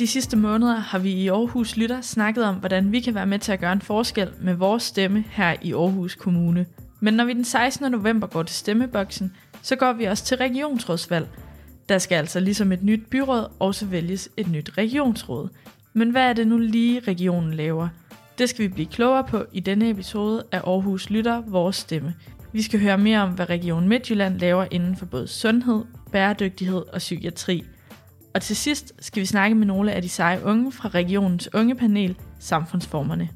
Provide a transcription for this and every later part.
de sidste måneder har vi i Aarhus Lytter snakket om, hvordan vi kan være med til at gøre en forskel med vores stemme her i Aarhus Kommune. Men når vi den 16. november går til stemmeboksen, så går vi også til regionsrådsvalg. Der skal altså ligesom et nyt byråd også vælges et nyt regionsråd. Men hvad er det nu lige regionen laver? Det skal vi blive klogere på i denne episode af Aarhus Lytter Vores Stemme. Vi skal høre mere om, hvad Region Midtjylland laver inden for både sundhed, bæredygtighed og psykiatri. Og til sidst skal vi snakke med nogle af de seje unge fra regionens ungepanel, Samfundsformerne.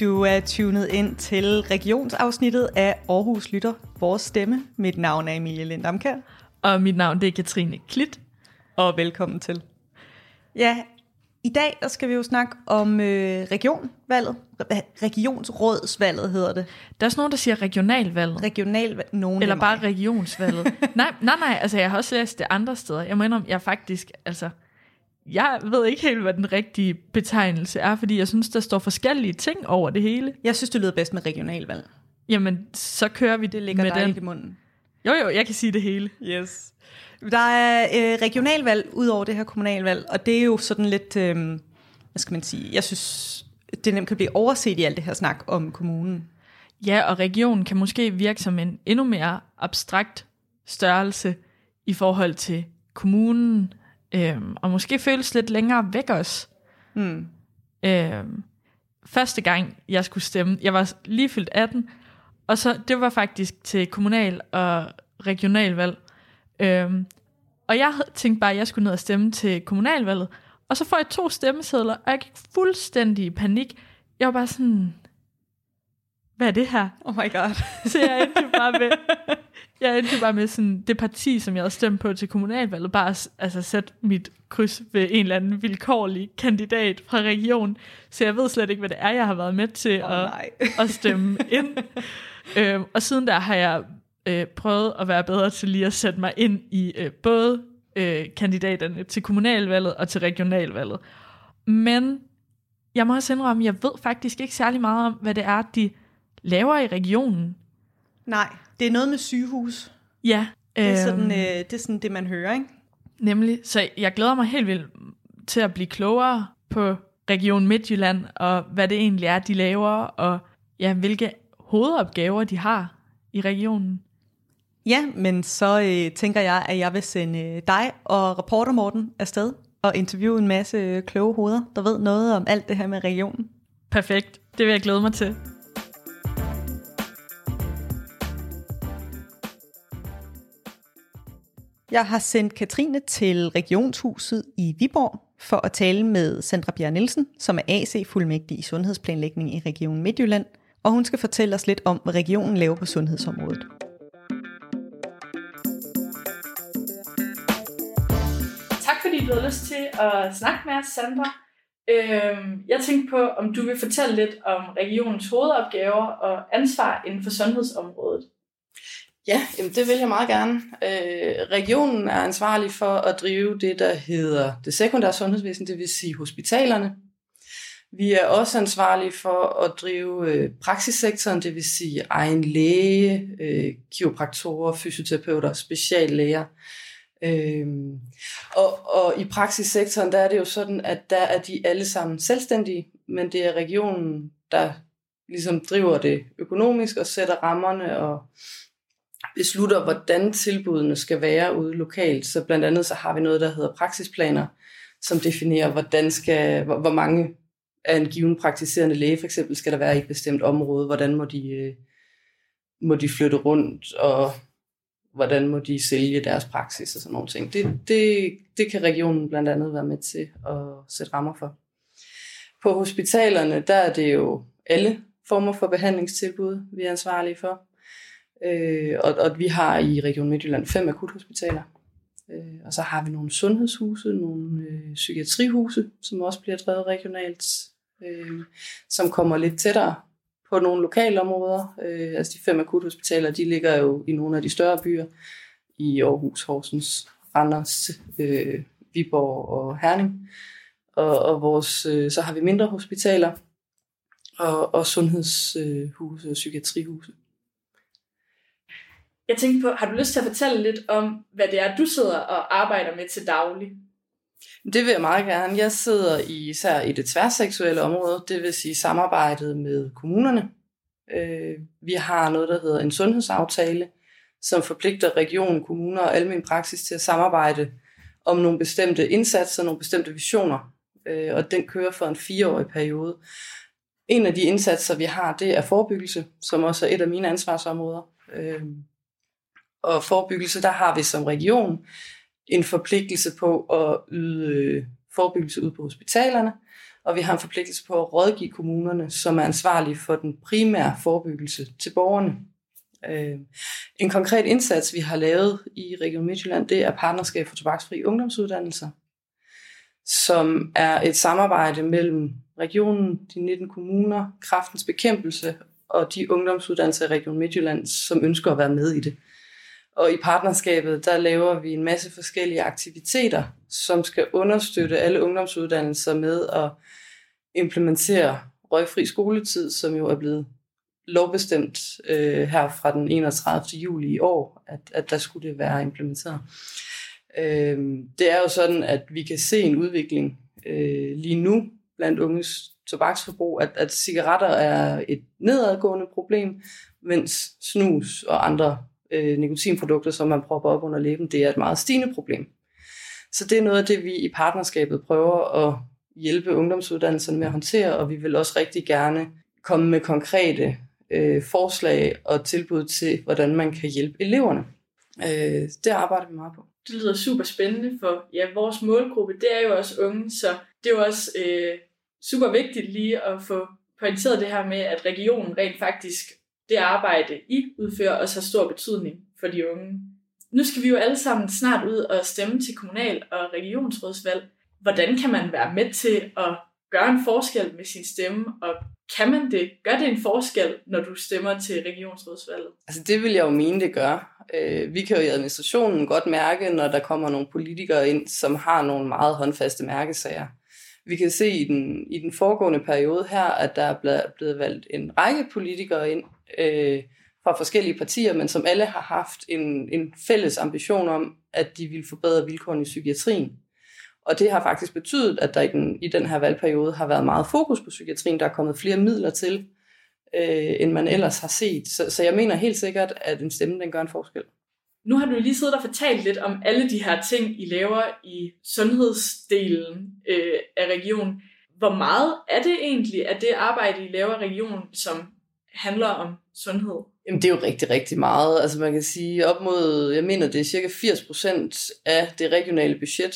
Du er tunet ind til regionsafsnittet af Aarhus Lytter, vores stemme. Mit navn er Emilie Lindamkær. Og mit navn det er Katrine Klit. Og velkommen til. Ja, i dag der skal vi jo snakke om øh, regionvalget. Regionsrådsvalget hedder det. Der er også nogen, der siger regionalvalget. Regional, nogen Eller bare regionsvalget. nej, nej, nej, altså jeg har også læst det andre steder. Jeg mener, jeg faktisk, altså, jeg ved ikke helt, hvad den rigtige betegnelse er, fordi jeg synes, der står forskellige ting over det hele. Jeg synes, det lyder bedst med regionalvalg. Jamen, så kører vi det ligger med den. i munden. Jo, jo, jeg kan sige det hele. Yes. Der er øh, regionalvalg ud over det her kommunalvalg, og det er jo sådan lidt, øh, hvad skal man sige, jeg synes, det nemt kan blive overset i alt det her snak om kommunen. Ja, og regionen kan måske virke som en endnu mere abstrakt størrelse i forhold til kommunen, øhm, og måske føles lidt længere væk også. Mm. Øhm, første gang, jeg skulle stemme, jeg var lige fyldt 18, og så det var faktisk til kommunal og regionalvalg. Øhm, og jeg tænkte bare, at jeg skulle ned og stemme til kommunalvalget. Og så får jeg to stemmesedler, og jeg gik fuldstændig i panik. Jeg var bare sådan, hvad er det her? Oh my god. så jeg endte bare med, jeg endte bare med sådan, det parti, som jeg havde stemt på til kommunalvalget, bare altså sætte mit kryds ved en eller anden vilkårlig kandidat fra regionen. Så jeg ved slet ikke, hvad det er, jeg har været med til oh, at, at stemme ind. øhm, og siden der har jeg øh, prøvet at være bedre til lige at sætte mig ind i øh, både øh, kandidaterne til kommunalvalget og til regionalvalget. Men jeg må også indrømme, at jeg ved faktisk ikke særlig meget om, hvad det er, de laver i regionen. Nej, det er noget med sygehus. Ja. Det er, sådan, øhm, øh, det er sådan det, man hører, ikke? Nemlig. Så jeg glæder mig helt vildt til at blive klogere på Region Midtjylland, og hvad det egentlig er, de laver, og ja, hvilke hovedopgaver de har i regionen. Ja, men så øh, tænker jeg, at jeg vil sende øh, dig og reporter Morten afsted og interviewe en masse øh, kloge hoveder, der ved noget om alt det her med regionen. Perfekt. Det vil jeg glæde mig til. Jeg har sendt Katrine til Regionshuset i Viborg for at tale med Sandra Bjerg Nielsen, som er AC-fuldmægtig i sundhedsplanlægning i Region Midtjylland, og hun skal fortælle os lidt om, hvad regionen laver på sundhedsområdet. Fordi blevet lyst til at snakke med os, Sandra. Øhm, jeg tænkte på, om du vil fortælle lidt om regionens hovedopgaver og ansvar inden for sundhedsområdet. Ja, jamen det vil jeg meget gerne. Øh, regionen er ansvarlig for at drive det, der hedder det sekundære sundhedsvæsen, det vil sige hospitalerne. Vi er også ansvarlige for at drive øh, praksissektoren, det vil sige egen læge, øh, kiropraktorer, fysioterapeuter, speciallæger. Øhm, og, og i praksissektoren, der er det jo sådan, at der er de alle sammen selvstændige, men det er regionen, der ligesom driver det økonomisk og sætter rammerne og beslutter, hvordan tilbudene skal være ude lokalt. Så blandt andet så har vi noget, der hedder praksisplaner, som definerer, hvordan skal, hvor, hvor mange af en given praktiserende læge for eksempel skal der være i et bestemt område, hvordan må de, øh, må de flytte rundt, og hvordan må de sælge deres praksis og sådan nogle ting. Det, det, det kan regionen blandt andet være med til at sætte rammer for. På hospitalerne, der er det jo alle former for behandlingstilbud, vi er ansvarlige for. Øh, og, og vi har i Region Midtjylland fem akuthospitaler. Øh, og så har vi nogle sundhedshuse, nogle øh, psykiatrihuse, som også bliver drevet regionalt, øh, som kommer lidt tættere på nogle lokale områder. Øh, altså de fem akuthospitaler, de ligger jo i nogle af de større byer, i Aarhus, Horsens, Randers, øh, Viborg og Herning. Og, og vores, øh, så har vi mindre hospitaler og, og sundhedshuse og psykiatrihuse. Jeg tænkte på, har du lyst til at fortælle lidt om, hvad det er, du sidder og arbejder med til daglig? Det vil jeg meget gerne. Jeg sidder især i det tværseksuelle område, det vil sige samarbejdet med kommunerne. Øh, vi har noget, der hedder en sundhedsaftale, som forpligter regionen, kommuner og almen praksis til at samarbejde om nogle bestemte indsatser, nogle bestemte visioner, øh, og den kører for en fireårig periode. En af de indsatser, vi har, det er forebyggelse, som også er et af mine ansvarsområder. Øh, og forebyggelse, der har vi som region en forpligtelse på at yde øh, forebyggelse ud på hospitalerne, og vi har en forpligtelse på at rådgive kommunerne, som er ansvarlige for den primære forebyggelse til borgerne. Øh, en konkret indsats, vi har lavet i Region Midtjylland, det er Partnerskab for Tobaksfri Ungdomsuddannelser, som er et samarbejde mellem regionen, de 19 kommuner, kraftens bekæmpelse og de ungdomsuddannelser i Region Midtjylland, som ønsker at være med i det. Og i partnerskabet, der laver vi en masse forskellige aktiviteter, som skal understøtte alle ungdomsuddannelser med at implementere røgfri skoletid, som jo er blevet lovbestemt øh, her fra den 31. juli i år, at, at der skulle det være implementeret. Øh, det er jo sådan, at vi kan se en udvikling øh, lige nu blandt unges tobaksforbrug, at, at cigaretter er et nedadgående problem, mens snus og andre øh, nikotinprodukter, som man propper op under læben, det er et meget stigende problem. Så det er noget af det, vi i partnerskabet prøver at hjælpe ungdomsuddannelserne med at håndtere, og vi vil også rigtig gerne komme med konkrete øh, forslag og tilbud til, hvordan man kan hjælpe eleverne. Øh, det arbejder vi meget på. Det lyder super spændende, for ja, vores målgruppe, det er jo også unge, så det er jo også øh, super vigtigt lige at få pointeret det her med, at regionen rent faktisk, det arbejde, I udfører, også har stor betydning for de unge. Nu skal vi jo alle sammen snart ud og stemme til kommunal- og regionsrådsvalg. Hvordan kan man være med til at gøre en forskel med sin stemme, og kan man det? Gør det en forskel, når du stemmer til regionsrådsvalget? Altså det vil jeg jo mene, det gør. Øh, vi kan jo i administrationen godt mærke, når der kommer nogle politikere ind, som har nogle meget håndfaste mærkesager. Vi kan se i den, i den foregående periode her, at der er blevet valgt en række politikere ind øh, fra forskellige partier, men som alle har haft en, en fælles ambition om, at de vil forbedre vilkårene i psykiatrien. Og det har faktisk betydet, at der i den, i den her valgperiode har været meget fokus på psykiatrien. Der er kommet flere midler til, øh, end man ellers har set. Så, så jeg mener helt sikkert, at en stemme den gør en forskel. Nu har du lige siddet og fortalt lidt om alle de her ting, I laver i sundhedsdelen øh, af regionen. Hvor meget er det egentlig af det arbejde, I laver i regionen, som handler om sundhed? Jamen, det er jo rigtig, rigtig meget. Altså man kan sige op mod, jeg mener, det er cirka 80% af det regionale budget,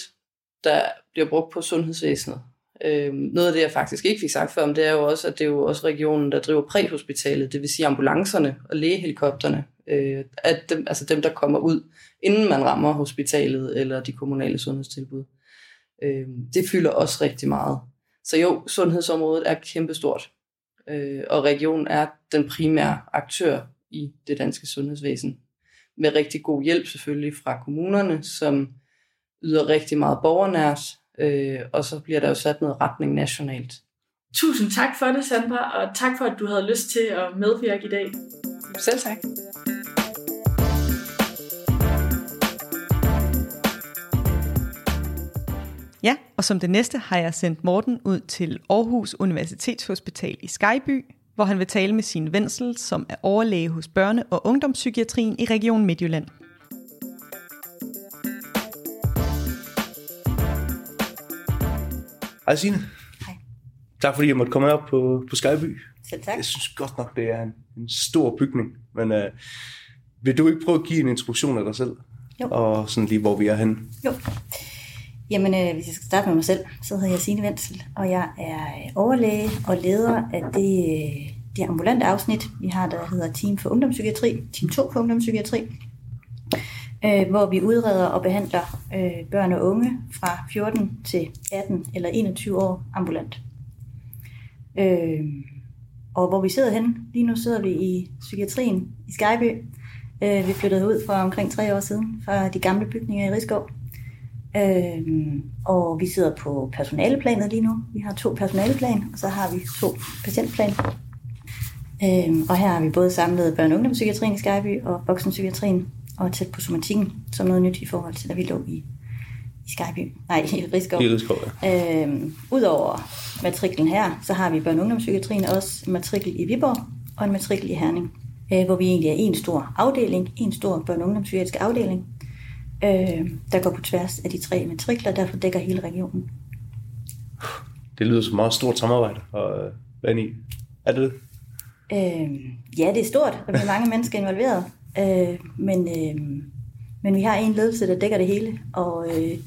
der bliver brugt på sundhedsvæsenet. Øhm, noget af det, jeg faktisk ikke fik sagt før om, det er jo også, at det er jo også regionen, der driver præhospitalet, det vil sige ambulancerne og lægehelikopterne, øh, at dem, altså dem, der kommer ud, inden man rammer hospitalet eller de kommunale sundhedstilbud. Øh, det fylder også rigtig meget. Så jo, sundhedsområdet er kæmpestort, øh, og regionen er den primære aktør i det danske sundhedsvæsen. Med rigtig god hjælp selvfølgelig fra kommunerne, som yder rigtig meget borgernært, øh, og så bliver der jo sat noget retning nationalt. Tusind tak for det, Sandra, og tak for, at du havde lyst til at medvirke i dag. Selv tak. Ja, og som det næste har jeg sendt Morten ud til Aarhus Universitetshospital i Skyby, hvor han vil tale med sin vensel, som er overlæge hos børne- og ungdomspsykiatrien i Region Midtjylland. Hej Signe. Hej. Tak fordi jeg måtte komme op på, på Skyby. Selv tak. Jeg synes godt nok, det er en, en stor bygning. Men uh, vil du ikke prøve at give en introduktion af dig selv? Jo. Og sådan lige, hvor vi er henne? Jo. Jamen, øh, hvis jeg skal starte med mig selv, så hedder jeg Signe Wenzel, og jeg er øh, overlæge og leder af det, øh, det ambulante afsnit, vi har, der hedder Team for Ungdomspsykiatri, Team 2 for Ungdomspsykiatri, øh, hvor vi udreder og behandler øh, børn og unge fra 14 til 18 eller 21 år ambulant. Øh, og hvor vi sidder henne, lige nu sidder vi i psykiatrien i Skyby. Øh, vi flyttede ud for omkring tre år siden fra de gamle bygninger i Rigskov. Øh, og vi sidder på personaleplanet lige nu. Vi har to personaleplan, og så har vi to patientplan. Øh, og her har vi både samlet børne- og ungdomspsykiatrien i Skyby og voksenpsykiatrien og tæt på somatikken, som noget nyt i forhold til, da vi lå i, i Skyby. Nej, i Rigskov. I Rigskov, ja. Øh, Udover matriklen her, så har vi børne- og ungdomspsykiatrien også en matrikel i Viborg og en matrikel i Herning, øh, hvor vi egentlig er en stor afdeling, en stor børne- og ungdomspsykiatrisk afdeling, øh, der går på tværs af de tre matrikler, derfor dækker hele regionen. Det lyder som meget stort samarbejde og hvad i. Er det det? Øh, ja, det er stort, og der er mange mennesker involveret. Øh, men, øh, men vi har en ledelse, der dækker det hele, og, øh,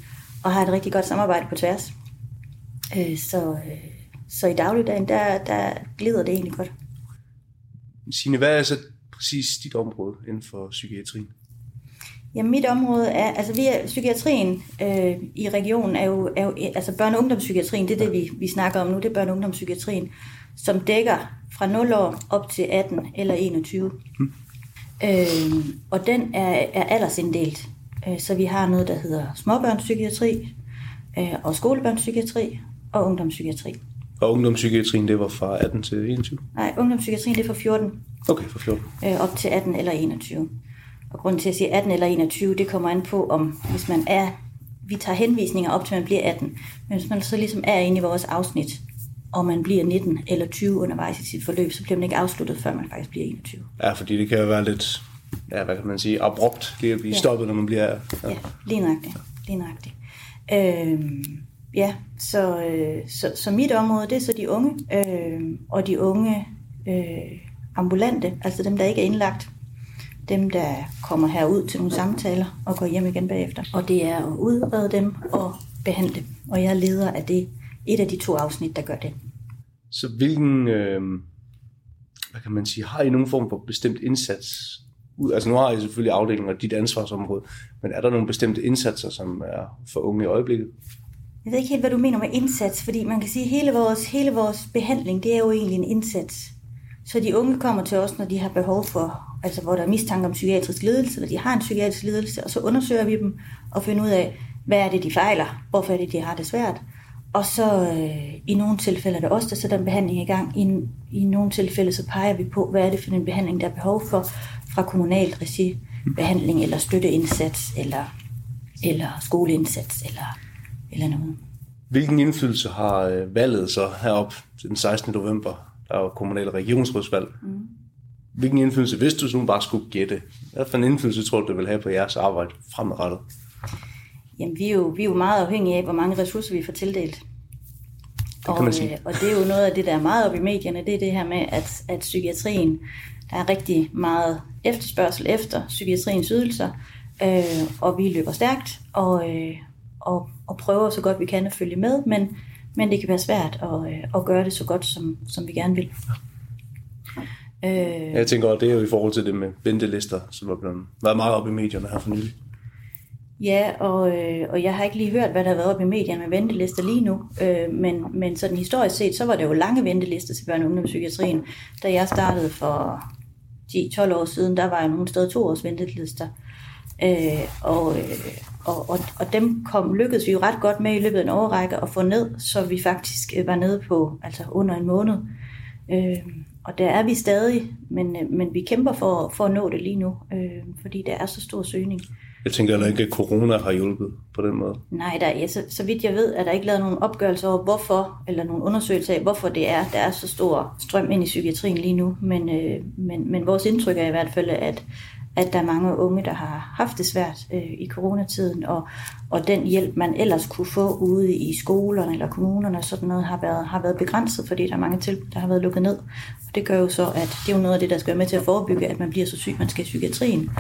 og har et rigtig godt samarbejde på tværs. Øh, så, øh, så i dagligdagen, der, der glider det egentlig godt. Signe, hvad er så præcis dit område inden for psykiatrien? Jamen mit område er, altså vi er, psykiatrien øh, i regionen er jo, er jo, altså børne- og ungdomspsykiatrien, det er det, vi, vi snakker om nu, det er børne- og ungdomspsykiatrien, som dækker fra 0 år op til 18 eller 21. Hmm. Øh, og den er, er aldersinddelt. Øh, så vi har noget, der hedder småbørnspsykiatri, øh, og skolebørnspsykiatri og ungdomspsykiatri. Og ungdomspsykiatrien, det var fra 18 til 21? Nej, ungdomspsykiatrien det er fra 14. Okay, fra 14. Øh, op til 18 eller 21. Og grunden til at sige 18 eller 21, det kommer an på, om hvis man er, vi tager henvisninger op til man bliver 18, men hvis man så ligesom er inde i vores afsnit, og man bliver 19 eller 20 undervejs i sit forløb, så bliver man ikke afsluttet, før man faktisk bliver 21. Ja, fordi det kan jo være lidt, ja, hvad kan man sige, abrupt, det at blive ja. stoppet, når man bliver... Ja, ja lige nøjagtigt. Lige nøjagtigt. Øhm, ja, så, øh, så, så mit område, det er så de unge, øh, og de unge øh, ambulante, altså dem, der ikke er indlagt, dem, der kommer herud til nogle samtaler og går hjem igen bagefter. Og det er at udrede dem og behandle dem. Og jeg er leder af det, et af de to afsnit, der gør det. Så hvilken, øh, hvad kan man sige, har I nogen form for bestemt indsats? Altså nu har I selvfølgelig afdelinger af dit ansvarsområde, men er der nogle bestemte indsatser, som er for unge i øjeblikket? Jeg ved ikke helt, hvad du mener med indsats, fordi man kan sige, at hele vores, hele vores behandling, det er jo egentlig en indsats. Så de unge kommer til os, når de har behov for, altså hvor der er mistanke om psykiatrisk lidelse, eller de har en psykiatrisk lidelse, og så undersøger vi dem og finder ud af, hvad er det, de fejler, hvorfor er det, de har det svært. Og så øh, i nogle tilfælde er det os, der sætter en behandling i gang. I, I nogle tilfælde så peger vi på, hvad er det for en behandling, der er behov for fra kommunalt regi, behandling eller støtteindsats, eller, eller skoleindsats, eller, eller noget. Hvilken indflydelse har øh, valget så herop den 16. november der er jo kommunale regionsrådsvalg. Mm. Hvilken indflydelse, hvis du nu bare skulle gætte, hvad for en indflydelse tror du, det vil have på jeres arbejde fremadrettet? Jamen, vi er, jo, vi er jo meget afhængige af, hvor mange ressourcer vi får tildelt. Det kan man sige. Og, øh, og det er jo noget af det, der er meget op i medierne, det er det her med, at, at psykiatrien, der er rigtig meget efterspørgsel efter psykiatriens ydelser, øh, og vi løber stærkt, og, øh, og, og prøver så godt vi kan at følge med, men men det kan være svært at, øh, at gøre det så godt, som, som vi gerne vil. Øh, jeg tænker, at det er jo i forhold til det med ventelister, som har blevet været meget op i medierne her for nylig. Ja, og, øh, og jeg har ikke lige hørt, hvad der har været op i medierne med ventelister lige nu, øh, men, men sådan historisk set, så var det jo lange ventelister til børne- og ungdomspsykiatrien. Da jeg startede for 10-12 år siden, der var jo nogle steder to års ventelister. Øh, og, øh, og, og, og dem kom, lykkedes vi jo ret godt med i løbet af en overrække at få ned, så vi faktisk øh, var nede på altså under en måned. Øh, og der er vi stadig, men, øh, men vi kæmper for, for at nå det lige nu, øh, fordi der er så stor søgning. Jeg tænker heller ikke, at corona har hjulpet på den måde. Nej, der, ja, så, så vidt jeg ved, er der ikke lavet nogen opgørelser over, hvorfor, eller nogen undersøgelser af, hvorfor det er, der er så stor strøm ind i psykiatrien lige nu. Men, øh, men, men vores indtryk er i hvert fald, at, at der er mange unge, der har haft det svært øh, i coronatiden, og, og den hjælp, man ellers kunne få ude i skolerne eller kommunerne, sådan noget har været, har været begrænset, fordi der er mange tilbud, der har været lukket ned. Og det gør jo så, at det er jo noget af det, der skal være med til at forebygge, at man bliver så syg, man skal i psykiatrien.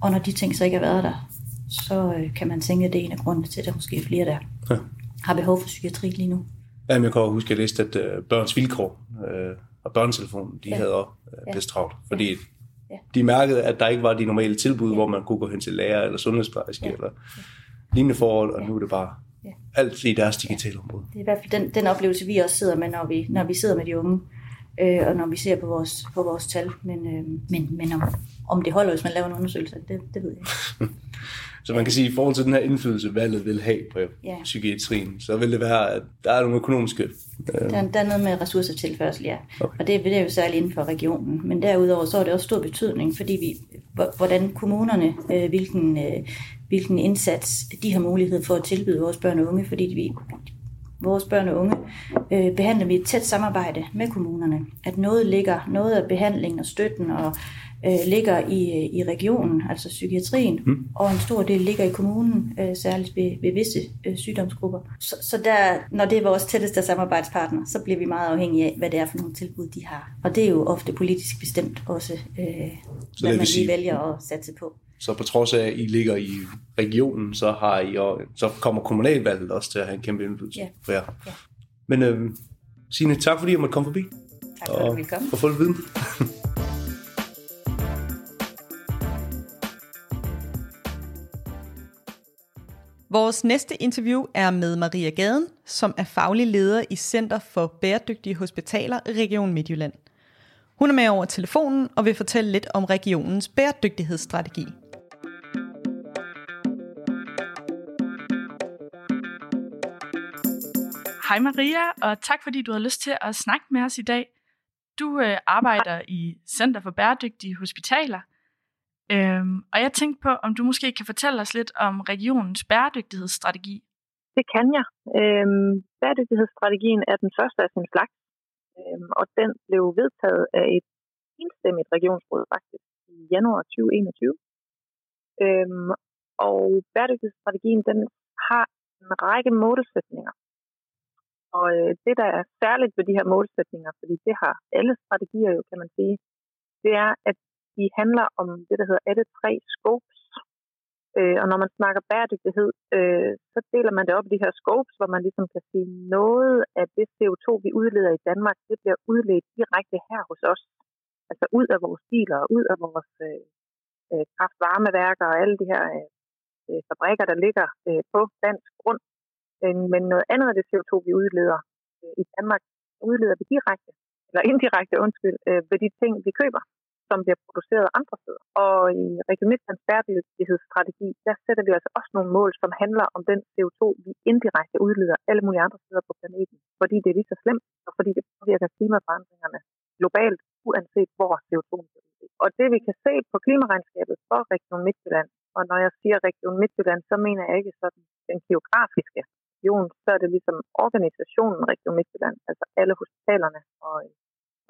Og når de ting så ikke har været der, så øh, kan man tænke, at det er en af grundene til, at der måske er flere, der ja. har behov for psykiatri lige nu. Jamen, jeg kan huske, at jeg læste, at øh, børns vilkår øh, og børnetelefonen, de ja. havde også øh, bedst travlt, fordi ja Ja. De mærkede, at der ikke var de normale tilbud, ja. hvor man kunne gå hen til lærer eller sundhedsplejerske ja. eller lignende forhold, og ja. nu er det bare ja. alt i deres digitale område. Det er i hvert fald den, den oplevelse, vi også sidder med, når vi, når vi sidder med de unge, øh, og når vi ser på vores, på vores tal. Men, øh, men, men om, om det holder, hvis man laver en undersøgelse, det, det ved jeg ikke. Så man kan sige, at i forhold til den her indflydelse, valget vil have på ja. psykiatrien, så vil det være, at der er nogle økonomiske... Øh... Der, der er noget med ressourcetilførsel, ja. Okay. Og det, det er jo særligt inden for regionen. Men derudover så er det også stor betydning, fordi vi, hvordan kommunerne, øh, hvilken, øh, hvilken indsats de har mulighed for at tilbyde vores børn og unge, fordi vi, vores børn og unge, øh, behandler vi et tæt samarbejde med kommunerne. At noget ligger, noget af behandlingen og støtten og øh, ligger i, i regionen, altså psykiatrien, mm. og en stor del ligger i kommunen, øh, særligt ved, ved visse øh, sygdomsgrupper. Så, så der, når det er vores tætteste samarbejdspartner, så bliver vi meget afhængige af, hvad det er for nogle tilbud, de har. Og det er jo ofte politisk bestemt også, øh, hvad man lige vælger at satse på. Så på trods af, at I ligger i regionen, så, har I, og, så kommer kommunalvalget også til at have en kæmpe indflydelse ja. for jer. Ja. Men øh, Signe, tak fordi jeg måtte komme forbi. Tak for, at du ville komme. Og få lidt viden. Vores næste interview er med Maria Gaden, som er faglig leder i Center for Bæredygtige Hospitaler i Region Midtjylland. Hun er med over telefonen og vil fortælle lidt om regionens bæredygtighedsstrategi. Hej Maria, og tak fordi du har lyst til at snakke med os i dag. Du øh, arbejder i Center for Bæredygtige Hospitaler, Øhm, og jeg tænkte på, om du måske kan fortælle os lidt om regionens bæredygtighedsstrategi. Det kan jeg. Øhm, bæredygtighedsstrategien er den første af sin slags, øhm, og den blev vedtaget af et enstemmigt regionsråd faktisk i januar 2021. Øhm, og bæredygtighedsstrategien den har en række målsætninger. Og øh, det, der er særligt ved de her målsætninger, fordi det har alle strategier jo, kan man sige, det er, at de handler om det, der hedder alle tre scopes. Øh, og når man snakker bæredygtighed, øh, så deler man det op i de her scopes, hvor man ligesom kan sige, noget af det CO2, vi udleder i Danmark, det bliver udledt direkte her hos os. Altså ud af vores biler og ud af vores øh, øh, kraftvarmeværker og alle de her øh, øh fabrikker, der ligger øh, på dansk grund. Øh, men noget andet af det CO2, vi udleder øh, i Danmark, udleder vi direkte, eller indirekte, undskyld, øh, ved de ting, vi køber som bliver produceret andre steder. Og i Region Midtlands bæredygtighedsstrategi, der sætter vi altså også nogle mål, som handler om den CO2, vi indirekte udleder alle mulige andre steder på planeten. Fordi det er lige så slemt, og fordi det påvirker klimaforandringerne globalt, uanset hvor CO2 bliver udledt. Og det vi kan se på klimaregnskabet for Region Midtjylland, og når jeg siger Region Midtjylland, så mener jeg ikke sådan den geografiske region, så er det ligesom organisationen Region Midtjylland, altså alle hospitalerne og,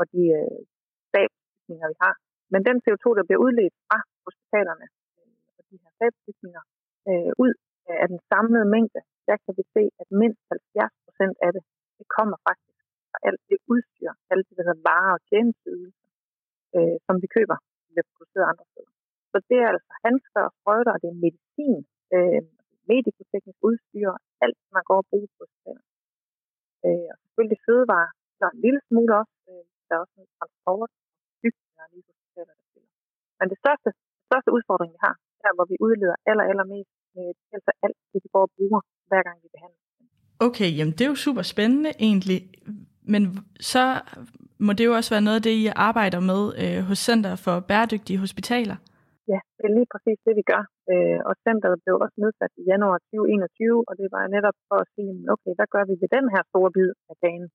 og de øh, stabsbygninger, vi har. Men den CO2, der bliver udledt fra hospitalerne og de her stabsbygninger øh, ud øh, af den samlede mængde, der kan vi se, at mindst 70 procent af det, det kommer faktisk fra alt det udstyr, alt det, der hedder varer og tjenesteydelser, øh, som vi køber, som bliver produceret andre steder. Så det er altså handsker og sprøjter, og det er medicin, øh, medikoteknisk udstyr, alt, man går og bruger på hospitalerne. Øh, og selvfølgelig fødevarer, der er en lille smule også. Øh, der er også en transport, bygninger lige hospitaler, der spiller. Men det største, største udfordring, vi har, er, hvor vi udleder aller, aller mest, øh, altså alt det, vi går og bruger, hver gang vi behandler. Okay, jamen det er jo super spændende egentlig, men så må det jo også være noget af det, I arbejder med øh, hos Center for Bæredygtige Hospitaler. Ja, det er lige præcis det, vi gør. Øh, og centret blev også nedsat i januar 2021, og det var netop for at sige, okay, hvad gør vi ved den her store bid af dagen,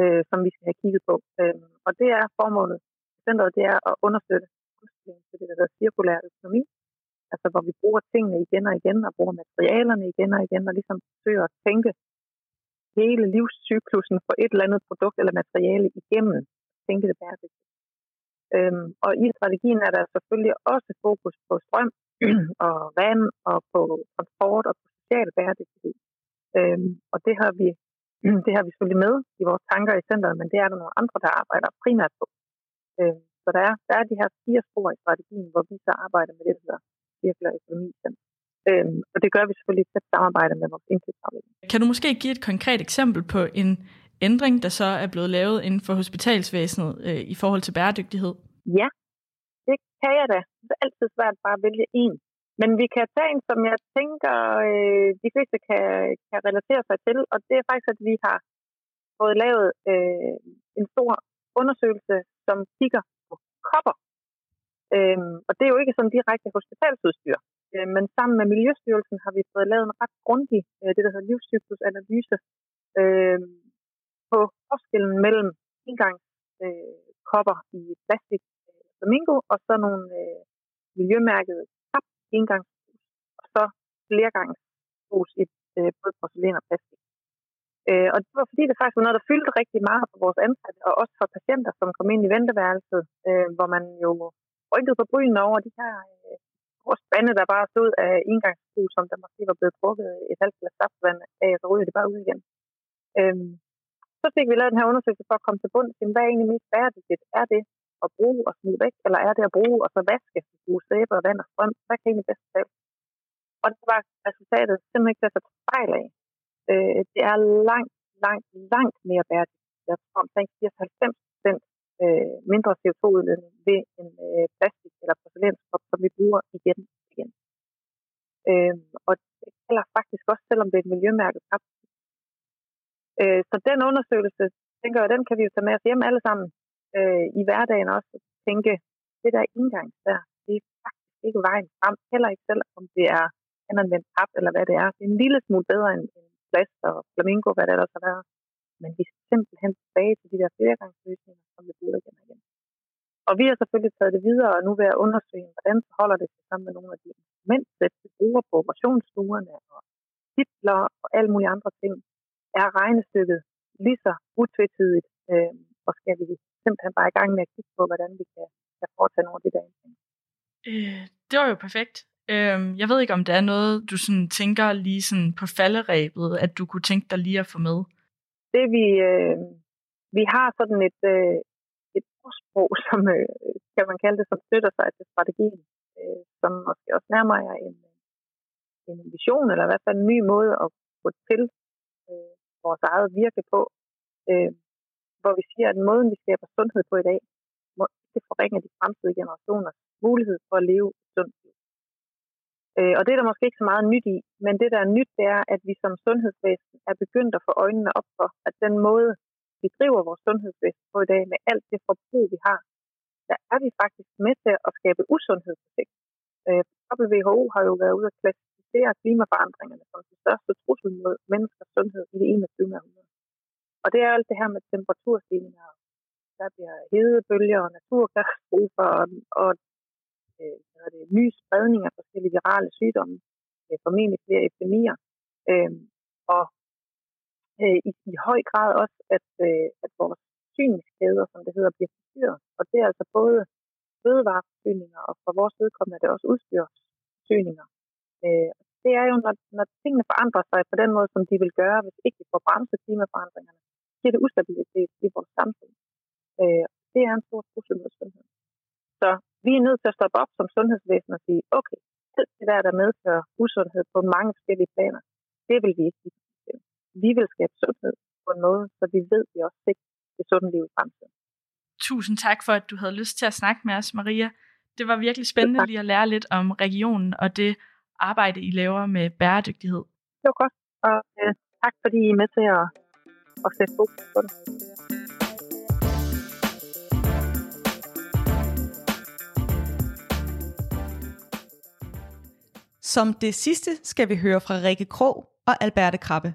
øh, som vi skal have kigget på. Øh, og det er formålet centret, det er at understøtte udstillingen til det, der hedder cirkulær økonomi. Altså hvor vi bruger tingene igen og igen, og bruger materialerne igen og igen, og ligesom forsøger at tænke hele livscyklusen for et eller andet produkt eller materiale igennem. Tænke det bæredygtigt. Øhm, og i strategien er der selvfølgelig også fokus på strøm og vand og på transport og på social bæredygtighed. Øhm, og det har vi det har vi selvfølgelig med i vores tanker i centret, men det er der nogle andre, der arbejder primært på. Øhm, så der er, der er de her fire spor i strategien, hvor vi så arbejder med det, der hedder cirkulær økonomi. Øh, og det gør vi selvfølgelig i tæt samarbejde med vores indkøbsafdeling. Kan du måske give et konkret eksempel på en ændring, der så er blevet lavet inden for hospitalsvæsenet øh, i forhold til bæredygtighed? Ja, det kan jeg da. Det er altid svært bare at vælge en. Men vi kan tage en, som jeg tænker, øh, de fleste kan, kan relatere sig til, og det er faktisk, at vi har fået lavet øh, en stor undersøgelse, som kigger kopper. Øhm, og det er jo ikke sådan direkte hospitalsudstyr. Øh, men sammen med Miljøstyrelsen har vi fået lavet en ret grundig, øh, det der hedder livscyklusanalyse, øh, på forskellen mellem engangskopper øh, i plastik øh, flamingo, og så nogle øh, miljømærkede kap, engangshus, og så flergangshus i øh, både porcelæn og plastik. Øh, og det var fordi, det faktisk var noget, der fyldte rigtig meget for vores ansatte, og også for patienter, som kom ind i venteværelset, øh, hvor man jo rykkede på brynene over de her øh, spande, der bare stod af indgangsbrug, som der måske var blevet drukket et halvt glas saftvand af, så ryger det bare ud igen. Øh, så fik vi lavet den her undersøgelse for at komme til bund til, hvad er egentlig mest bæredygtigt? Er det at bruge og smide væk, eller er det at bruge og så vaske, bruge sæbe og vand og strøm? Hvad kan egentlig bedst tage? Og det var resultatet simpelthen ikke til at tage fejl af. Øh, det er langt, langt, langt mere bæredygtigt. Jeg tror omkring 94 procent øh, mindre CO2-udledning ved en øh, plastik eller porcelænskop, som vi bruger igen og igen. Øh, og det gælder faktisk også, selvom det er et miljømærket kap. Øh, så den undersøgelse, tænker jeg, den kan vi jo tage med os hjem alle sammen øh, i hverdagen også. Tænke, det der indgang der, det er faktisk ikke vejen frem, heller ikke selv, om det er anvendt pap eller hvad det er. Det er en lille smule bedre end, end plast og flamingo, hvad det ellers har været. Men vi skal simpelthen tilbage til de der flergangsløsninger, som vi bruger igen og igen. Og vi har selvfølgelig taget det videre, og nu ved at undersøge, hvordan forholder det sig sammen med nogle af de instrumenter, vi bruger på operationsstuerne og titler og alle mulige andre ting. Er regnestykket lige så utvetydigt, øh, og skal vi simpelthen bare i gang med at kigge på, hvordan vi kan, kan foretage nogle af de der ting. Øh, det var jo perfekt. Øhm, jeg ved ikke, om der er noget, du sådan tænker lige sådan på falderæbet, at du kunne tænke dig lige at få med. Det vi, øh, vi har sådan et, øh, et ordsprog, som øh, kan man kalde det, som støtter sig til strategien, øh, som måske også nærmer jer en, en vision, eller i hvert fald en ny måde at gå til øh, vores eget virke på, øh, hvor vi siger, at måden, vi skaber sundhed på i dag, må ikke forringe de fremtidige generationers mulighed for at leve. Øh, og det er der måske ikke så meget nyt i, men det der er nyt, det er, at vi som sundhedsvæsen er begyndt at få øjnene op for, at den måde, vi driver vores sundhedsvæsen på i dag, med alt det forbrug, vi har, der er vi faktisk med til at skabe usundhed på sigt. Øh, WHO har jo været ude at klassificere klimaforandringerne som den største trussel mod menneskers sundhed i det 21. århundrede. Og det er alt det her med temperaturstigninger, der bliver hedebølger og naturkatastrofer og, og øh, det, ny spredning af forskellige virale sygdomme, øh, formentlig flere epidemier, øh, og øh, i, i høj grad også, at, øh, at vores forsyningskæder, som det hedder, bliver forstyrret. Og det er altså både fødevareforsyninger, og for vores vedkommende er det også udstyrsforsyninger. Øh, det er jo, når, når tingene forandrer sig på den måde, som de vil gøre, hvis ikke vi får bremset klimaforandringerne, giver det ustabilitet i vores samfund. Øh, det er en stor trussel mod sundhed. Så vi er nødt til at stoppe op som sundhedsvæsen og sige, okay, alt det der, der medfører usundhed på mange forskellige planer, det vil vi ikke give. Vi vil skabe sundhed på en måde, så vi ved, at vi også sikrer det sunde liv i fremtiden. Tusind tak for, at du havde lyst til at snakke med os, Maria. Det var virkelig spændende lige at lære lidt om regionen og det arbejde, I laver med bæredygtighed. Det var godt, og øh, tak fordi I er med til at, at sætte fokus på det. Som det sidste skal vi høre fra Rikke Krog og Alberte Krabbe.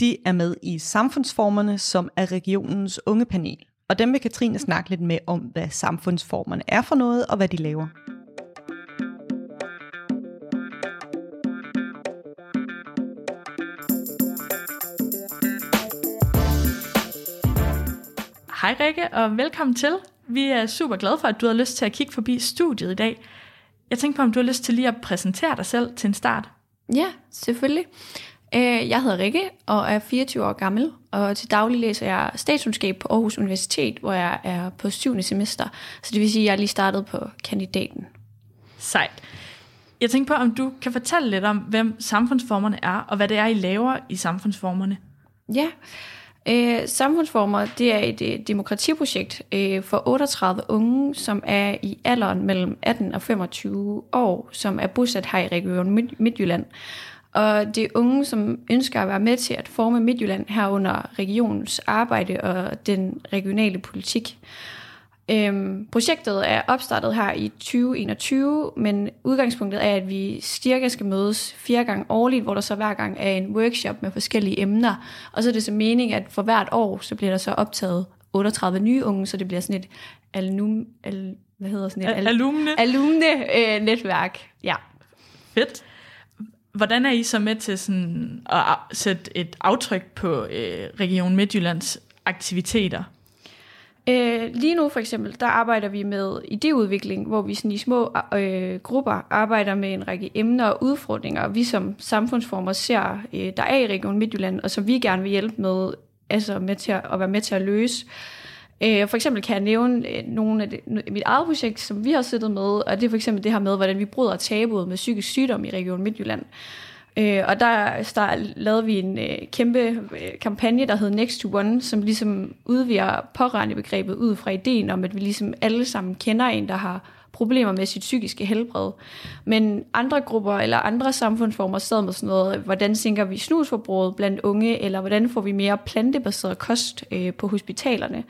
De er med i Samfundsformerne, som er regionens unge panel. Og dem vil Katrine snakke lidt med om, hvad samfundsformerne er for noget, og hvad de laver. Hej Rikke, og velkommen til. Vi er super glade for, at du har lyst til at kigge forbi studiet i dag. Jeg tænkte på, om du har lyst til lige at præsentere dig selv til en start. Ja, selvfølgelig. Øh, jeg hedder Rikke og er 24 år gammel, og til daglig læser jeg statskundskab på Aarhus Universitet, hvor jeg er på syvende semester. Så det vil sige, at jeg er lige startet på kandidaten. Sejt. Jeg tænkte på, om du kan fortælle lidt om, hvem samfundsformerne er, og hvad det er, I laver i samfundsformerne. Ja, Øh, samfundsformer, det er et øh, demokratiprojekt øh, for 38 unge, som er i alderen mellem 18 og 25 år, som er bosat her i Region Midtjylland. Og det er unge, som ønsker at være med til at forme Midtjylland herunder regionens arbejde og den regionale politik. Øhm, projektet er opstartet her i 2021, men udgangspunktet er, at vi cirka skal mødes fire gange årligt, hvor der så hver gang er en workshop med forskellige emner. Og så er det så mening, at for hvert år, så bliver der så optaget 38 nye unge, så det bliver sådan et alum, al, hvad hedder sådan et? Al- alumne. Alumne øh, netværk, ja. Fedt. Hvordan er I så med til sådan at sætte et aftryk på øh, Region Midtjyllands aktiviteter? Øh, lige nu for eksempel, der arbejder vi med idéudvikling, hvor vi sådan i små øh, grupper arbejder med en række emner og udfordringer, vi som samfundsformer ser, øh, der er i Region Midtjylland, og som vi gerne vil hjælpe med, altså med til at, at være med til at løse. Øh, for eksempel kan jeg nævne øh, nogle af det, mit eget projekt, som vi har siddet med, og det er for eksempel det her med, hvordan vi bryder tabuet med psykisk sygdom i Region Midtjylland. Øh, Øh, og der, der lavede vi en øh, kæmpe øh, kampagne, der hed Next to One, som ligesom udvider pårørende begrebet ud fra ideen om, at vi ligesom alle sammen kender en, der har problemer med sit psykiske helbred. Men andre grupper eller andre samfundsformer sad med sådan noget, hvordan sænker vi snusforbruget blandt unge, eller hvordan får vi mere plantebaseret kost øh, på hospitalerne.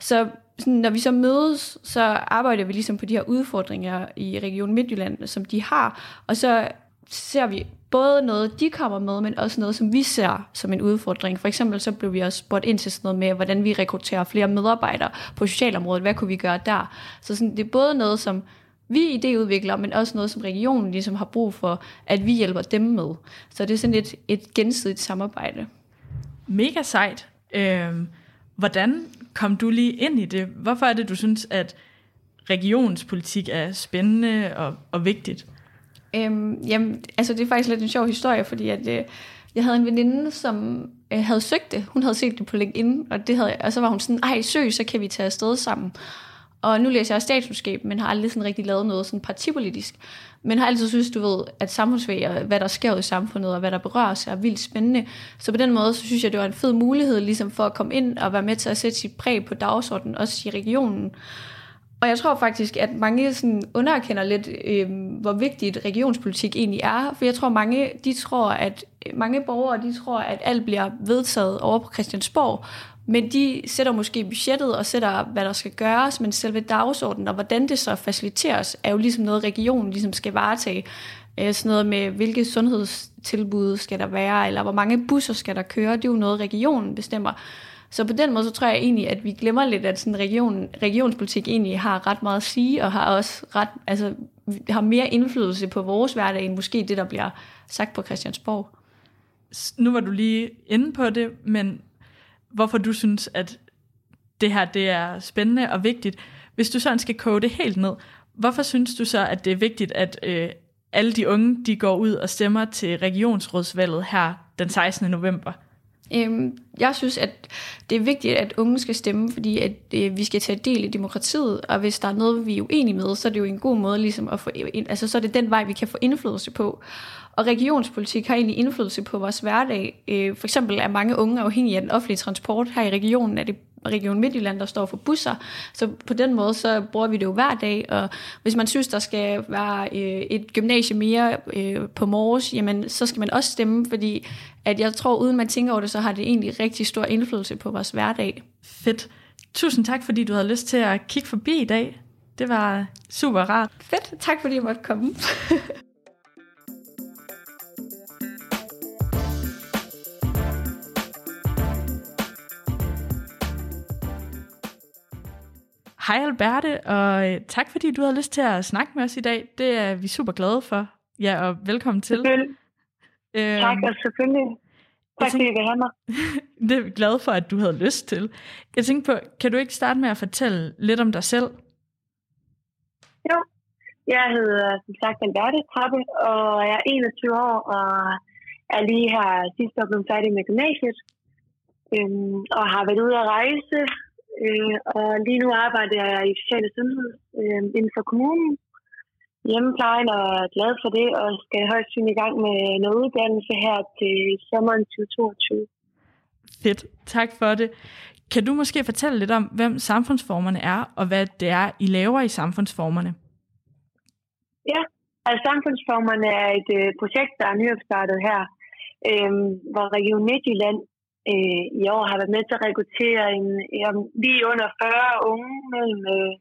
Så sådan, når vi så mødes, så arbejder vi ligesom på de her udfordringer i Region Midtjylland, som de har, og så ser vi både noget, de kommer med, men også noget, som vi ser som en udfordring. For eksempel så blev vi også spurgt ind til sådan noget med, hvordan vi rekrutterer flere medarbejdere på socialområdet. Hvad kunne vi gøre der? Så sådan, det er både noget, som vi idéudvikler, men også noget, som regionen ligesom har brug for, at vi hjælper dem med. Så det er sådan et, et gensidigt samarbejde. Mega sejt. Øhm, hvordan kom du lige ind i det? Hvorfor er det, du synes, at regionspolitik er spændende og, og vigtigt? Øhm, jamen, altså det er faktisk lidt en sjov historie, fordi at, øh, jeg havde en veninde, som øh, havde søgt det. Hun havde set det på LinkedIn, og, det havde, og så var hun sådan, ej søg, så kan vi tage afsted sammen. Og nu læser jeg statskundskab, men har aldrig sådan rigtig lavet noget sådan partipolitisk. Men har altid synes, du ved, at samfundsvæg og hvad der sker i samfundet, og hvad der berører sig, er vildt spændende. Så på den måde, så synes jeg, det var en fed mulighed ligesom for at komme ind og være med til at sætte sit præg på dagsordenen, også i regionen. Og jeg tror faktisk, at mange sådan underkender lidt, øh, hvor vigtigt regionspolitik egentlig er. For jeg tror, mange de tror, at mange borgere de tror, at alt bliver vedtaget over på Christiansborg. Men de sætter måske budgettet og sætter, hvad der skal gøres, men selve dagsordenen og hvordan det så faciliteres, er jo ligesom noget, regionen ligesom skal varetage. Øh, sådan noget med, hvilke sundhedstilbud skal der være, eller hvor mange busser skal der køre, det er jo noget, regionen bestemmer. Så på den måde, så tror jeg egentlig, at vi glemmer lidt, at sådan region, regionspolitik egentlig har ret meget at sige, og har også ret, altså, har mere indflydelse på vores hverdag, end måske det, der bliver sagt på Christiansborg. Nu var du lige inde på det, men hvorfor du synes, at det her det er spændende og vigtigt. Hvis du sådan skal koge det helt ned, hvorfor synes du så, at det er vigtigt, at øh, alle de unge de går ud og stemmer til regionsrådsvalget her den 16. november? Øhm, jeg synes, at det er vigtigt, at unge skal stemme, fordi at øh, vi skal tage del i demokratiet, og hvis der er noget, vi er uenige med, så er det jo en god måde ligesom at få, altså så er det den vej, vi kan få indflydelse på. Og regionspolitik har egentlig indflydelse på vores hverdag. Øh, for eksempel er mange unge afhængige af den offentlige transport. Her i regionen er det Region Midtjylland, der står for busser. Så på den måde, så bruger vi det jo hver dag. Og hvis man synes, der skal være øh, et gymnasie mere øh, på morges, jamen så skal man også stemme, fordi at jeg tror, uden man tænker over det, så har det egentlig rigtig stor indflydelse på vores hverdag. Fedt. Tusind tak, fordi du havde lyst til at kigge forbi i dag. Det var super rart. Fedt. Tak, fordi jeg måtte komme. Hej Alberte, og øh, tak fordi du har lyst til at snakke med os i dag. Det er vi super glade for. Ja, og velkommen til. Selvfølgelig. Øhm, tak, og selvfølgelig. Tak fordi I vil have mig. det er vi glade for, at du havde lyst til. Jeg tænkte på, kan du ikke starte med at fortælle lidt om dig selv? Jo, jeg hedder som sagt Alberte Trappe, og jeg er 21 år, og er lige her sidste år blevet færdig med gymnasiet. Øhm, og har været ude at rejse Øh, og lige nu arbejder jeg i sociale sundhed øh, inden for kommunen. Hjemmeplejen og er glad for det, og skal højst finde i gang med noget uddannelse her til sommeren 2022. Fedt, tak for det. Kan du måske fortælle lidt om, hvem samfundsformerne er, og hvad det er, I laver i samfundsformerne? Ja, altså samfundsformerne er et øh, projekt, der er nyopstartet her, øh, hvor Region Midtjylland øh, i år har været med til at rekruttere en, en, lige under 40 unge mellem øh,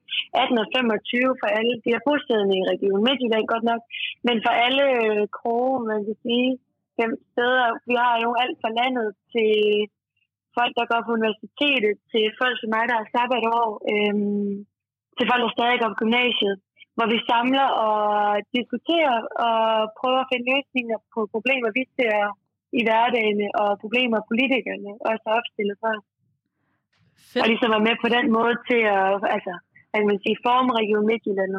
18 og 25 for alle. De har bosiddende i Region Midtjylland godt nok, men for alle øh, kroge, man kan sige, fem steder. Vi har jo alt fra landet til folk, der går på universitetet, til folk som mig, der har sabbatår, øh, til folk, der stadig går på gymnasiet, hvor vi samler og diskuterer og prøver at finde løsninger på problemer, vi ser i hverdagen og problemer, politikerne også har opstillet for. Fedt. Og ligesom være med på den måde til at, altså, at man sige, forme Region Midtjylland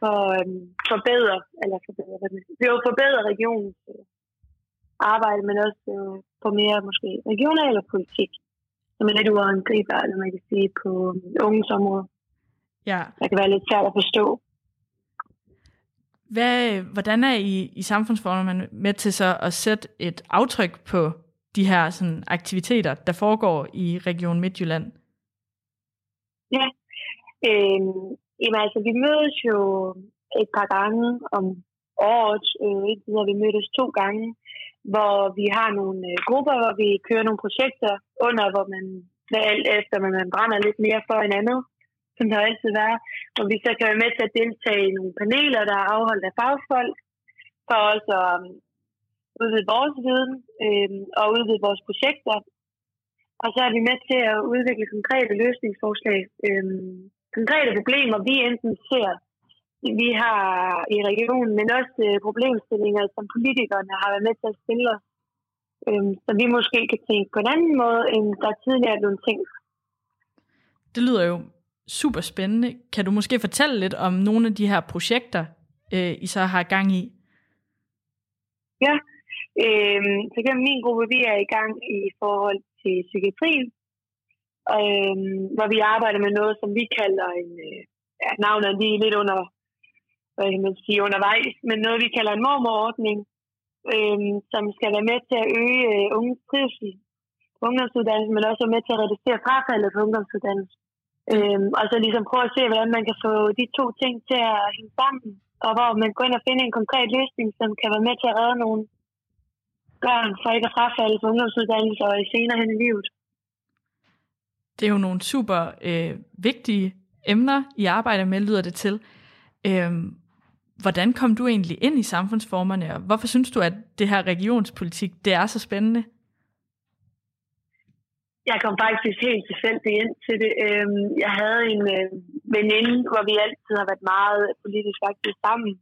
for øhm, forbedre, eller forbedre, det er. Forbedre regionens øh, arbejde, men også øh, på mere måske regional politik, som er lidt uangribeligt, eller man kan sige, på øh, unges område. Ja. Der kan være lidt svært at forstå. Hvad, hvordan er I i samfundsformen med til så at sætte et aftryk på de her sådan, aktiviteter, der foregår i Region Midtjylland? Ja, øh, jamen, altså, vi mødes jo et par gange om året. Øh, indtil vi mødtes to gange, hvor vi har nogle øh, grupper, hvor vi kører nogle projekter under, hvor man alt efter, man, man brænder lidt mere for en andet som der altid være, hvor vi så kan være med til at deltage i nogle paneler, der er afholdt af fagfolk, for også at um, udvide vores viden øh, og udvide vores projekter. Og så er vi med til at udvikle konkrete løsningsforslag, øh, konkrete problemer, vi enten ser, vi har i regionen, men også øh, problemstillinger, som politikerne har været med til at stille os, øh, så vi måske kan tænke på en anden måde, end der tidligere er blevet tænkt. Det lyder jo super spændende. Kan du måske fortælle lidt om nogle af de her projekter, øh, I så har gang i? Ja, øh, så kan min gruppe, vi er i gang i forhold til psykiatrien, øh, hvor vi arbejder med noget, som vi kalder en, øh, ja, navnet er lige lidt under, hvad kan man sige, undervejs, men noget, vi kalder en mormorordning, øh, som skal være med til at øge øh, unges trivsel på ungdomsuddannelsen, men også være med til at reducere frafaldet på ungdomsuddannelsen. Øhm, og så ligesom prøve at se, hvordan man kan få de to ting til at hænge sammen, og hvor man går ind og finder en konkret løsning, som kan være med til at redde nogle børn for ikke at frafalde på ungdomsuddannelse og senere hen i livet. Det er jo nogle super øh, vigtige emner, I arbejder med, lyder det til. Øhm, hvordan kom du egentlig ind i samfundsformerne, og hvorfor synes du, at det her regionspolitik, det er så spændende? Jeg kom faktisk helt tilfældigt ind til det. Øhm, jeg havde en øh, veninde, hvor vi altid har været meget politisk faktisk sammen.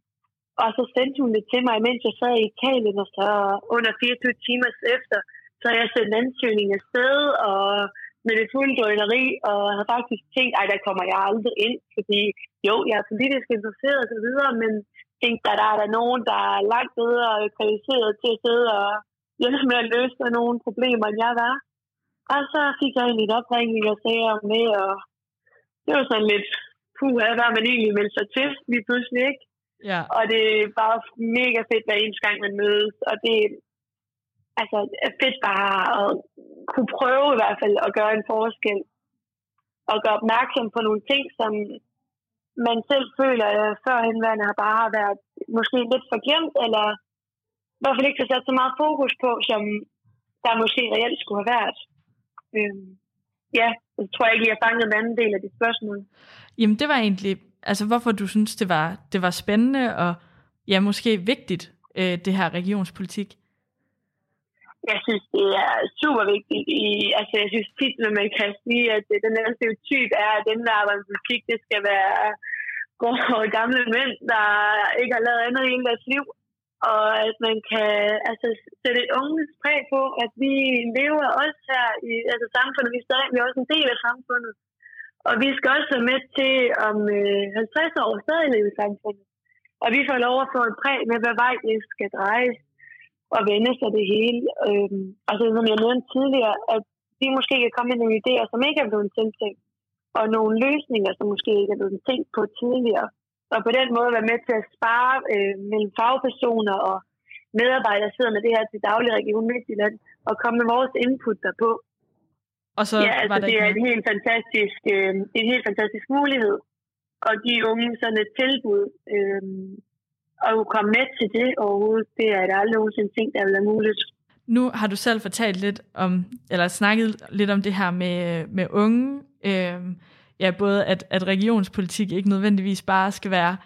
Og så sendte hun det til mig, mens jeg sad i Italien, og så under 24 timer efter, så jeg sendt ansøgning afsted, og med det fulde drøneri, og havde faktisk tænkt, ej, der kommer jeg aldrig ind, fordi jo, jeg er politisk interesseret og så videre, men tænkte, at der er der nogen, der er langt bedre kvalificeret til at sidde og hjælpe med at løse nogle problemer, end jeg var. Og så fik jeg egentlig et opringning og sagde om med, og det var sådan lidt, puh, hvad man egentlig meldt sig til lige pludselig, ikke? Ja. Og det er bare mega fedt hver eneste gang, man mødes, og det altså, er fedt bare at kunne prøve i hvert fald at gøre en forskel, og gøre opmærksom på nogle ting, som man selv føler, at førhenværende har bare været måske lidt for glemt, eller i hvert fald ikke har sat så meget fokus på, som der måske reelt skulle have været. Øhm, ja, jeg tror ikke, jeg har fanget en anden del af dit spørgsmål. Jamen det var egentlig, altså hvorfor du synes, det var, det var spændende og ja, måske vigtigt, øh, det her regionspolitik? Jeg synes, det er super vigtigt. I, altså, jeg synes tit, når man kan sige, at den her stereotyp er, at dem, der arbejder politik, det skal være gode gamle mænd, der ikke har lavet andet i hele deres liv og at man kan altså, sætte et unges præg på, at vi lever også her i altså, samfundet. Vi er, stadig, vi er også en del af samfundet. Og vi skal også være med til om øh, 50 år stadig leve i samfundet. Og vi får lov at få et præg med, hvad vej det skal dreje og vende sig det hele. Øhm, altså, som jeg nævnte tidligere, at vi måske kan komme med nogle idéer, som ikke er blevet tænkt, og nogle løsninger, som måske ikke er blevet tænkt på tidligere og på den måde være med til at spare øh, mellem fagpersoner og medarbejdere, der sidder med det her til daglig Region Midtjylland, og komme med vores input derpå. Og så ja, altså, var der det er en helt fantastisk, øh, en helt fantastisk mulighed og de unge sådan et tilbud. Øh, og komme med til det overhovedet, det er der aldrig nogensinde ting, der vil være muligt. nu har du selv fortalt lidt om, eller snakket lidt om det her med, med unge. Øh, ja, både at, at regionspolitik ikke nødvendigvis bare skal være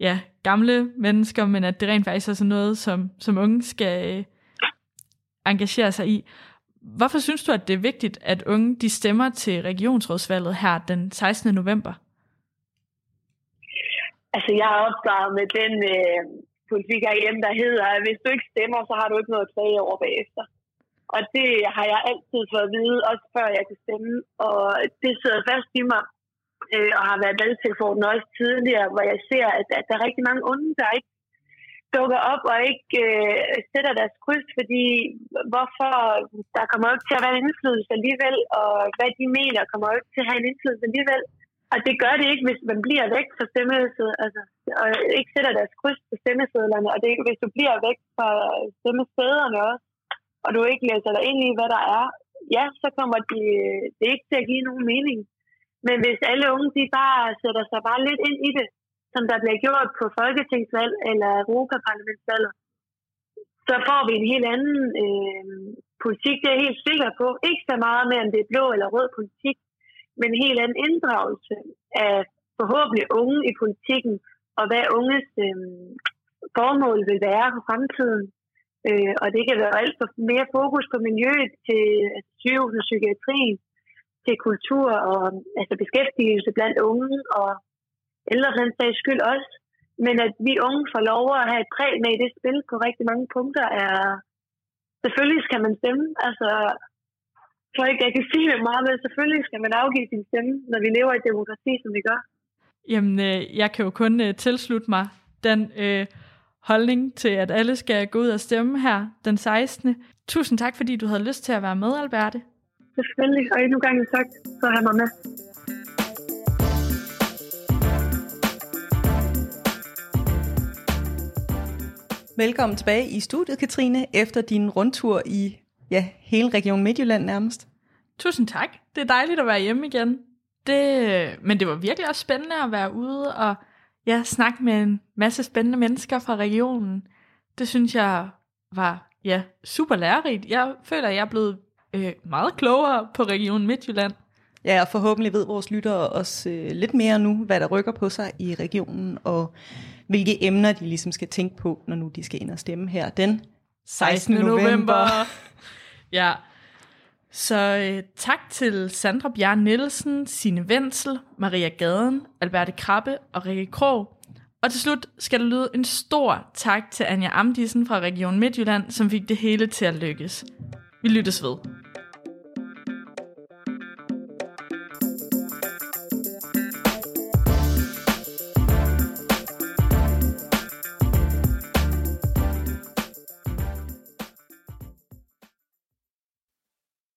ja, gamle mennesker, men at det rent faktisk er sådan noget, som, som unge skal øh, engagere sig i. Hvorfor synes du, at det er vigtigt, at unge de stemmer til regionsrådsvalget her den 16. november? Altså, jeg er opdraget med den øh, politik herhjemme, der hedder, at hvis du ikke stemmer, så har du ikke noget at klage over bagefter. Og det har jeg altid fået at vide, også før jeg kan stemme. Og det sidder fast i mig, øh, og har været valgtilforordnet også tidligere, hvor jeg ser, at, at der er rigtig mange unge, der ikke dukker op og ikke øh, sætter deres kryds, fordi hvorfor der kommer ikke til at være en indflydelse alligevel, og hvad de mener kommer ikke til at have en indflydelse alligevel. Og det gør det ikke, hvis man bliver væk fra stemmesedlerne, altså, og ikke sætter deres kryds på stemmesedlerne, og det er ikke, hvis du bliver væk fra stemmestederne også, og du ikke læser dig ind i, hvad der er, ja, så kommer de, øh, det ikke til at give nogen mening. Men hvis alle unge, de bare sætter sig bare lidt ind i det, som der bliver gjort på folketingsvalg eller Europaparlamentsvalg, så får vi en helt anden øh, politik, det er jeg helt sikker på. Ikke så meget med, om det er blå eller rød politik, men en helt anden inddragelse af forhåbentlig unge i politikken, og hvad unges øh, formål vil være for fremtiden. Øh, og det kan være alt for mere fokus på miljøet til altså, sygehus og psykiatrien, til kultur og altså beskæftigelse blandt unge og ældre for den sags skyld også. Men at vi unge får lov at have et præg med i det spil på rigtig mange punkter er... Selvfølgelig skal man stemme. Altså, jeg tror ikke, jeg kan sige det meget, men selvfølgelig skal man afgive sin stemme, når vi lever i et demokrati, som vi gør. Jamen, øh, jeg kan jo kun øh, tilslutte mig den øh, holdning til, at alle skal gå ud og stemme her den 16. Tusind tak, fordi du havde lyst til at være med, Alberte. Selvfølgelig, og endnu gang tak for at have mig med. Velkommen tilbage i studiet, Katrine, efter din rundtur i ja, hele Region Midtjylland nærmest. Tusind tak. Det er dejligt at være hjemme igen. Det, men det var virkelig også spændende at være ude og ja, snakke med en masse spændende mennesker fra regionen. Det synes jeg var ja, super lærerigt. Jeg føler, at jeg er blevet øh, meget klogere på Region Midtjylland. Ja, og forhåbentlig ved vores lyttere også øh, lidt mere nu, hvad der rykker på sig i regionen, og hvilke emner de ligesom skal tænke på, når nu de skal ind og stemme her den 16. november. ja, så øh, tak til Sandra Bjarn Nielsen, Sine Wenzel, Maria Gaden, Alberte Krabbe og Rikke Krog. Og til slut skal der lyde en stor tak til Anja Amdisen fra Region Midtjylland, som fik det hele til at lykkes. Vi lyttes ved.